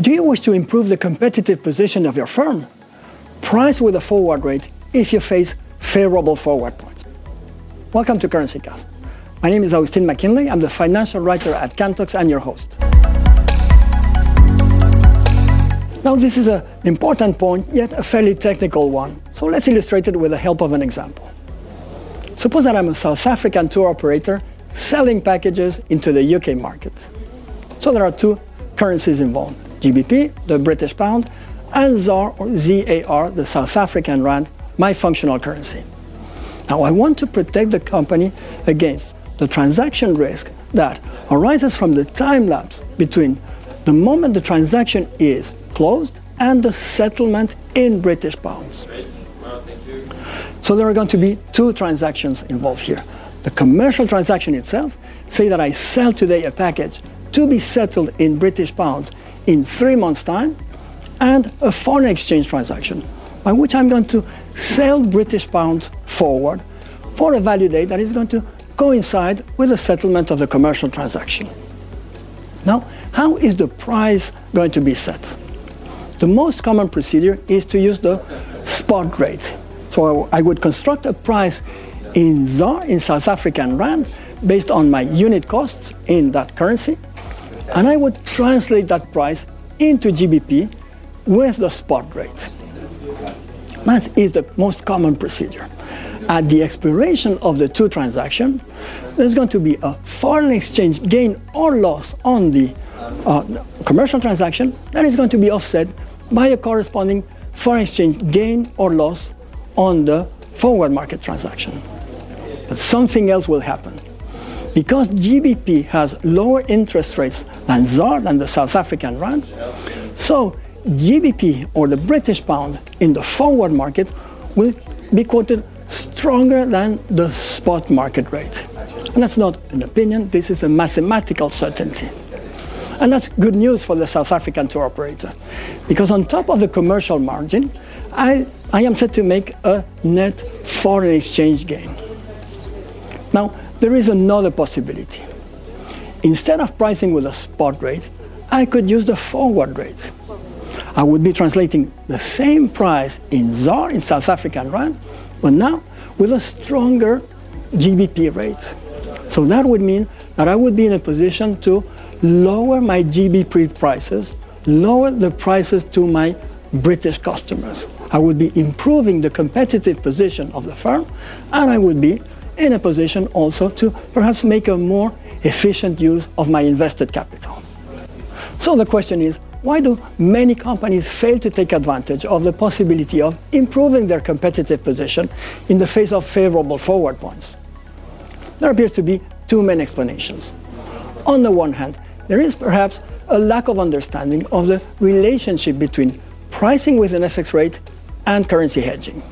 Do you wish to improve the competitive position of your firm? Price with a forward rate if you face favorable forward points. Welcome to CurrencyCast. My name is Agustin Mackinlay. I'm the financial writer at Kantox and your host. Now, this is an important point, yet a fairly technical one. So let's illustrate it with the help of an example. Suppose that I'm a South African tour operator selling packages into the UK market. So there are two currencies involved. GBP, the British pound, and ZAR or ZAR, the South African rand, my functional currency. Now I want to protect the company against the transaction risk that arises from the time lapse between the moment the transaction is closed and the settlement in British pounds. So there are going to be two transactions involved here. The commercial transaction itself, say that I sell today a package to be settled in British pounds in three months' time, and a foreign exchange transaction by which I'm going to sell British pounds forward for a value date that is going to coincide with the settlement of the commercial transaction. Now, how is the price going to be set? The most common procedure is to use the spot rate. So I would construct a price in ZAR, in South African Rand, based on my unit costs in that currency, and I would translate that price into GBP with the spot rate. That is the most common procedure. At the expiration of the two transactions, there's going to be a foreign exchange gain or loss on the uh, commercial transaction that is going to be offset by a corresponding foreign exchange gain or loss on the forward market transaction. But something else will happen. Because GBP has lower interest rates than ZAR, than the South African rand, so GBP or the British pound in the forward market will be quoted stronger than the spot market rate. And that's not an opinion, this is a mathematical certainty. And that's good news for the South African tour operator. Because on top of the commercial margin, I, I am set to make a net foreign exchange gain. Now, there is another possibility. Instead of pricing with a spot rate, I could use the forward rate. I would be translating the same price in ZAR, in South African rand, but now with a stronger GBP rate. So that would mean that I would be in a position to lower my GBP prices, lower the prices to my British customers. I would be improving the competitive position of the firm, and I would be in a position also to perhaps make a more efficient use of my invested capital. So the question is, why do many companies fail to take advantage of the possibility of improving their competitive position in the face of favorable forward points? There appears to be two main explanations. On the one hand, there is perhaps a lack of understanding of the relationship between pricing with an FX rate and currency hedging.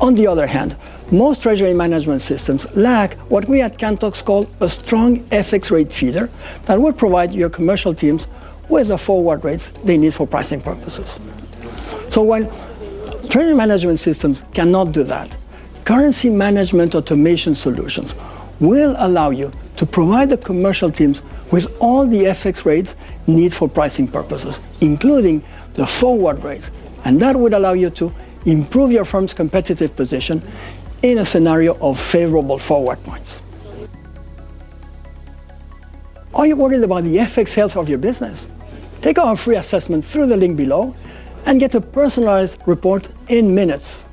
On the other hand, most treasury management systems lack what we at Kantox call a strong FX rate feeder that will provide your commercial teams with the forward rates they need for pricing purposes. So while treasury management systems cannot do that, currency management automation solutions will allow you to provide the commercial teams with all the FX rates need for pricing purposes, including the forward rates. And that would allow you to improve your firm's competitive position in a scenario of favorable forward points. Are you worried about the FX health of your business? Take our free assessment through the link below and get a personalized report in minutes.